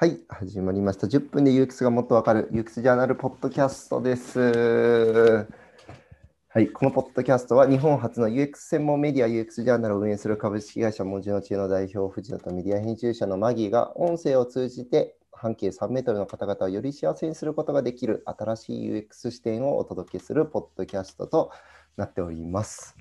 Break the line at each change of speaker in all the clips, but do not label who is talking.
はい、始まりました。10分で UX がもっとわかる UX ジャーナルポッドキャストです。はい、このポッドキャストは日本初の UX 専門メディア UX ジャーナルを運営する株式会社文字の知恵の代表藤野とメディア編集者のマギーが音声を通じて半径3メートルの方々をより幸せにすることができる新しい UX 視点をお届けするポッドキャストとなっております。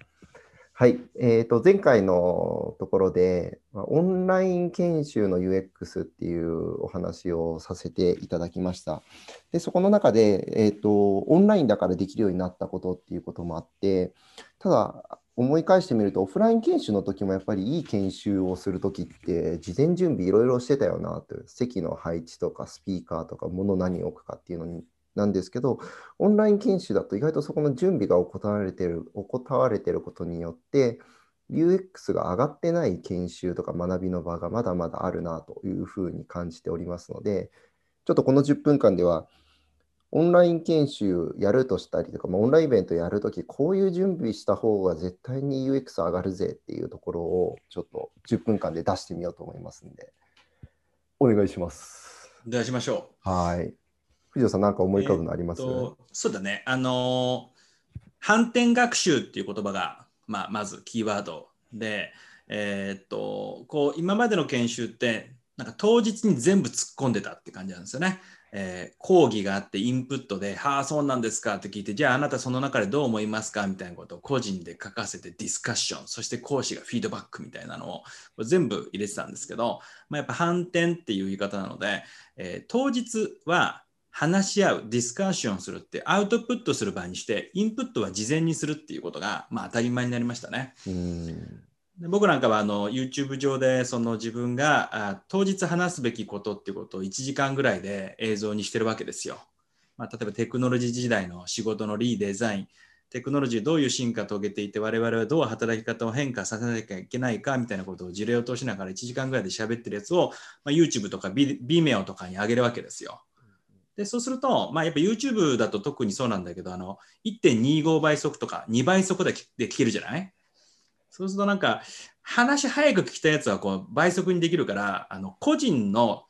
はい、えー、と前回のところで、オンライン研修の UX っていうお話をさせていただきました。で、そこの中で、えー、と、オンラインだからできるようになったことっていうこともあって、ただ、思い返してみると、オフライン研修の時もやっぱりいい研修をする時って、事前準備いろいろしてたよなと、席の配置とかスピーカーとか、物何を置くかっていうのになんですけど、オンライン研修だと意外とそこの準備が怠られてる、怠われてることによって、UX が上がってない研修とか学びの場がまだまだあるなというふうに感じておりますので、ちょっとこの10分間では、オンライン研修やるとしたりとか、まあ、オンラインイベントやるとき、こういう準備した方が絶対に UX 上がるぜっていうところを、ちょっと10分間で出してみようと思いますんで、お願いします。
出しましょ
はい。藤野さん、なんか。思い浮かぶのあります、
えっとそうだね。あのー反転学習っていう言葉が、まあ、まずキーワードで、えーっと、こう、今までの研修って、なんか当日に全部突っ込んでたって感じなんですよね。えー講義があってインプットで「はあそうなんですか」って聞いて「じゃああなたその中でどう思いますか?」みたいなことを個人で書かせてディスカッションそして講師がフィードバックみたいなのを全部入れてたんですけど、まあ、やっぱ反転っていう言い方なので、えー当日は話し合うディスカッションするってアウトプットする場合にしてインプットは事前にするっていうことが、まあ、当たり前になりましたね。
うん。
で僕なんかはあの YouTube 上でその自分があ当日話すべきことっていうことを1時間ぐらいで映像にしてるわけですよ。まあ、例えばテクノロジー時代の仕事のリーデザイン、テクノロジーどういう進化を遂げていて我々はどう働き方を変化させなきゃいけないかみたいなことを事例を通しながら1時間ぐらいで喋ってるやつを、まあ、YouTube とか Vimeo とかに上げるわけですよ。でそうすると、まあ、やっぱ YouTube だと特にそうなんだけどあの1.25倍速とか2倍速でで聞けるじゃない？そうするとなんか話早く聞きたやつはこう倍速にできるからあの個人の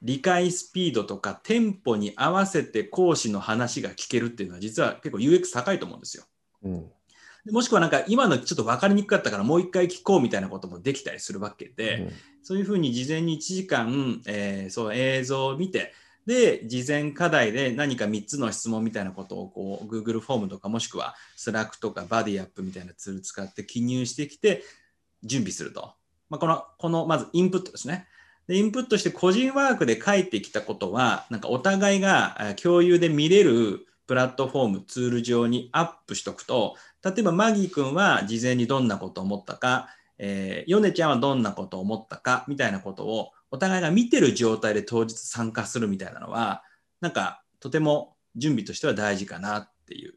理解スピードとかテンポに合わせて講師の話が聞けるっていうのは実は結構 UX 高いと思うんですよ。
うん。
でもしくはなんか今のちょっと分かりにくかったからもう一回聞こうみたいなこともできたりするわけで、そういうふうに事前に1時間、えーそう映像を見てで事前課題で何か3つの質問みたいなことをこう Google フォームとかもしくは Slack とか BodyApp みたいなツール使って記入してきて準備すると。まあ、このこのまずインプットですね。でインプットして個人ワークで書いてきたことはなんかお互いが共有で見れるプラットフォームツール上にアップしとくと例えばマギー君は事前にどんなことを思ったか、えー、ヨネちゃんはどんなことを思ったかみたいなことをお互いが見てる状態で当日参加するみたいなのはなんかとても準備としては大事かなっていう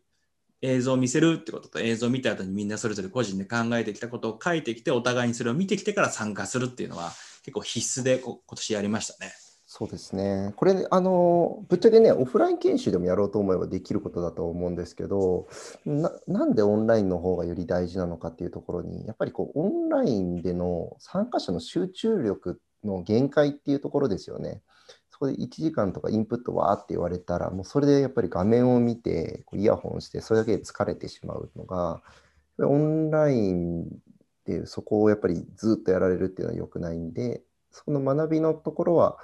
映像を見せるってことと映像を見た後にみんなそれぞれ個人で考えてきたことを書いてきてお互いにそれを見てきてから参加するっていうのは結構必須でこ今年やりましたね。
そうですね。これ、あの、ぶっちゃけね、オフライン研修でもやろうと思えばできることだと思うんですけど、な、なんでオンラインの方がより大事なのかっていうところに、やっぱりこう、オンラインでの参加者の集中力の限界っていうところですよね。そこで1時間とかインプットわーって言われたら、もうそれでやっぱり画面を見て、イヤホンして、それだけで疲れてしまうのが、オンラインでそこをやっぱりずっとやられるっていうのは良くないんで、そこの学びのところは、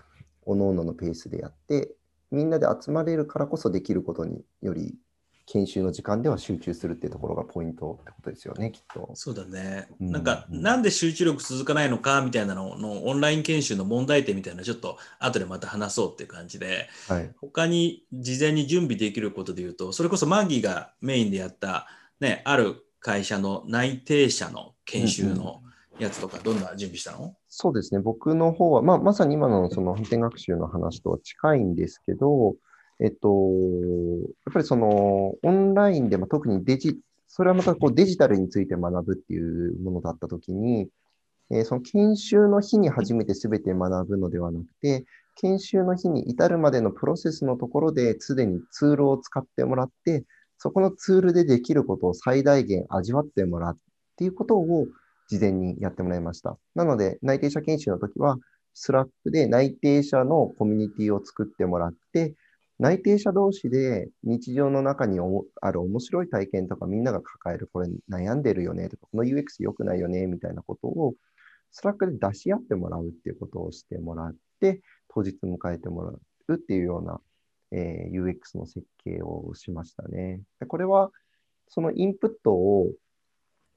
おのおののペースでやって、みんなで集まれるからこそできることにより、研修の時間では集中するっていうところがポイントってことですよね、きっと。
そうだね。
うん
なんか、
うん
なんで集中力続かないのかみたいなののオンライン研修の問題点みたいなのちょっと後でまた話そうっていう感じで、
はい。
他に事前に準備できることで言うと、それこそマギーがメインでやった、ね、ある会社の内定者の研修のやつとか、どんな準備したの？
そうですね、僕の方は、まあ、まさに今のその反転学習の話とは近いんですけど、えっと、やっぱりそのオンラインで、まあ、特にデジ、それはまたこうデジタルについて学ぶっていうものだったときに、えーその研修の日に初めて全て学ぶのではなくて、研修の日に至るまでのプロセスのところですでにツールを使ってもらって、そこのツールでできることを最大限味わってもらうっていうことを事前にやってもらいました。なので、内定者研修の時は、 Slack で内定者のコミュニティを作ってもらって、内定者同士で日常の中にある面白い体験とかみんなが抱えるこれ悩んでるよねとかこの UX 良くないよねみたいなことを Slack で出し合ってもらうっていうことをしてもらって当日迎えてもらうっていうような、えー、UX の設計をしましたね。でこれはそのインプットを、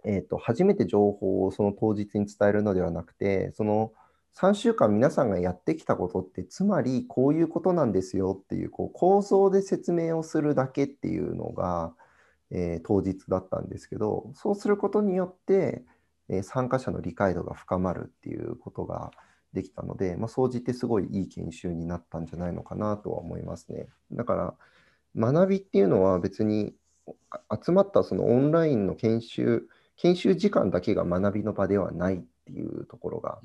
えーと初めて情報をその当日に伝えるのではなくてその3週間皆さんがやってきたことってつまりこういうことなんですよっていうこう構造で説明をするだけっていうのが、えー、当日だったんですけどそうすることによって、えー、参加者の理解度が深まるっていうことができたので、まあ、総じてすごいいい研修になったんじゃないのかなとは思いますね。だから学びっていうのは別に集まったそのオンラインの研修研修時間だけが学びの場ではないっていうところが、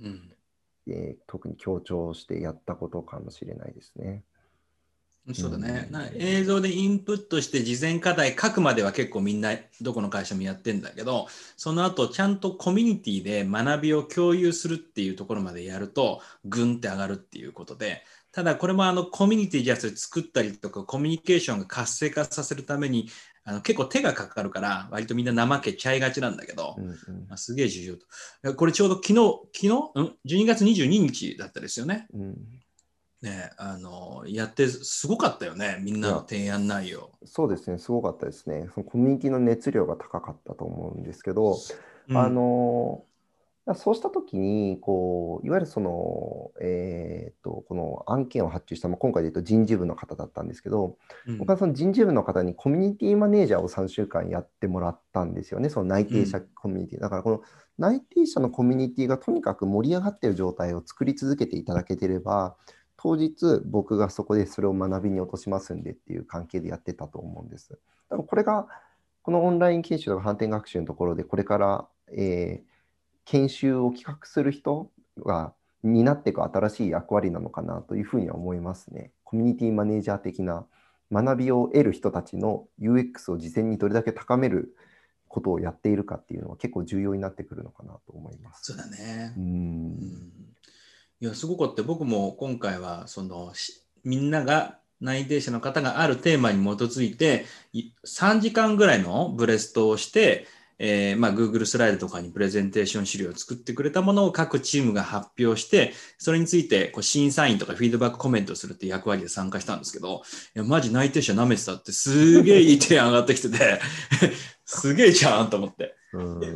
えー、特に強調してやったことかもしれないですね。
そうだね、うん、映像でインプットして事前課題書くまでは結構みんなどこの会社もやってんだけどその後ちゃんとコミュニティで学びを共有するっていうところまでやるとグンって上がるっていうことで。ただこれもあのコミュニティじゃ作ったりとかコミュニケーションが活性化させるためにあの結構手がかかるから割とみんな怠けちゃいがちなんだけど、うんうん、まあ、すげえ重要と。これちょうど昨日、昨日、うん、12月22日だったですよね。うん、ねあのやってすごかったよね、みんなの提案内容。
そうですね、すごかったですね。そのコミュニティの熱量が高かったと思うんですけど、うん、あのそうしたときにこう、いわゆるその、えーと、この案件を発注した、まあ、今回で言うと人事部の方だったんですけど、うん、僕はその人事部の方にコミュニティマネージャーを3週間やってもらったんですよね、その内定者コミュニティ。うん、だから、この内定者のコミュニティがとにかく盛り上がっている状態を作り続けていただけてれば、当日、僕がそこでそれを学びに落としますんでっていう関係でやってたと思うんです。だからこれが、このオンライン研修とか反転学習のところで、これから、えー研修を企画する人が担っていく新しい役割なのかなというふうには思いますね。コミュニティマネージャー的な学びを得る人たちの UX を事前にどれだけ高めることをやっているかっていうのは結構重要になってくるのかなと思います。
そうだね。うん。いや、すごくって僕も今回はそのみんなが内定者の方があるテーマに基づいて3時間ぐらいのブレストをしてえー、まあ、Google スライドとかにプレゼンテーション資料を作ってくれたものを各チームが発表して、それについてこう審査員とかフィードバックコメントするって役割で参加したんですけど、いやマジ内定者舐めてたってすげえいい提案上がってきてて すげえじゃんと思って。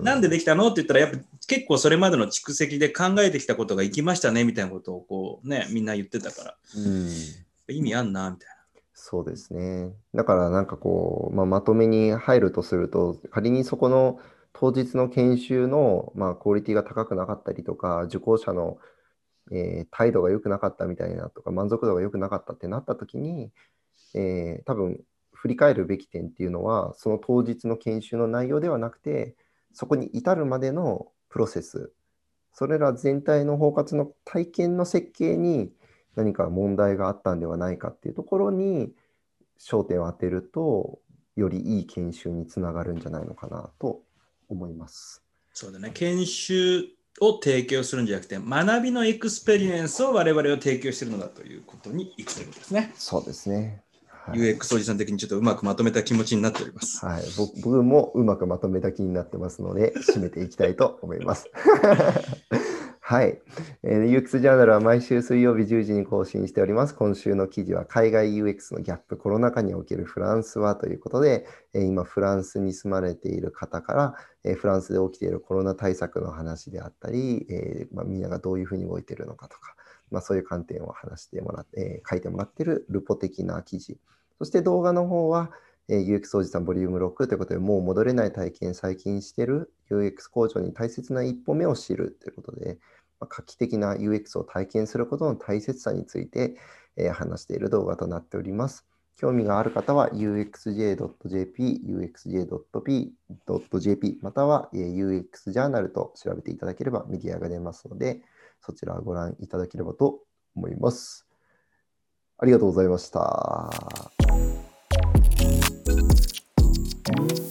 なんでできたのって言ったら、やっぱ結構それまでの蓄積で考えてきたことがいきましたねみたいなことをこうね、みんな言ってたから、意味あんなみたいな。
そうですね。だからなんかこう、まあ、まとめに入るとすると、仮にそこの当日の研修の、まあ、クオリティが高くなかったりとか、受講者の、えー、態度が良くなかったみたいなとか、満足度が良くなかったってなった時に、えー、多分振り返るべき点っていうのは、その当日の研修の内容ではなくて、そこに至るまでのプロセス、それら全体の包括の体験の設計に何か問題があったんではないかっていうところに焦点を当てるとよりいい研修につながるんじゃないのかなと思います。
そうだね研修を提供するんじゃなくて学びのエクスペリエンスを我々は提供しているのだということにいくということですね。
そうですね。
はい、UX おじさん的にちょっとうまくまとめた気持ちになっております。
はい、僕もうまくまとめた気になってますので、締めていきたいと思います。はい、えー。UX ジャーナルは毎週水曜日10時に更新しております。今週の記事は海外 UX のギャップ、コロナ禍におけるフランスはということで、え、今フランスに住まれている方から、え、フランスで起きているコロナ対策の話であったり、えまあ、みんながどういうふうに動いているのかとか、まあ、そういう観点を話してもらって、え書いてもらっているルポ的な記事。そして動画の方は、え UX おじさんボリューム6ということで、もう戻れない体験最近してる UX 工場に大切な一歩目を知るということで、ま画期的な UX を体験することの大切さについて、え話している動画となっております。興味がある方は uxj.jp、uxj.p.jp、または UX ジャーナルと調べていただければメディアが出ますので、そちらをご覧いただければと思います。ありがとうございました。Thank you.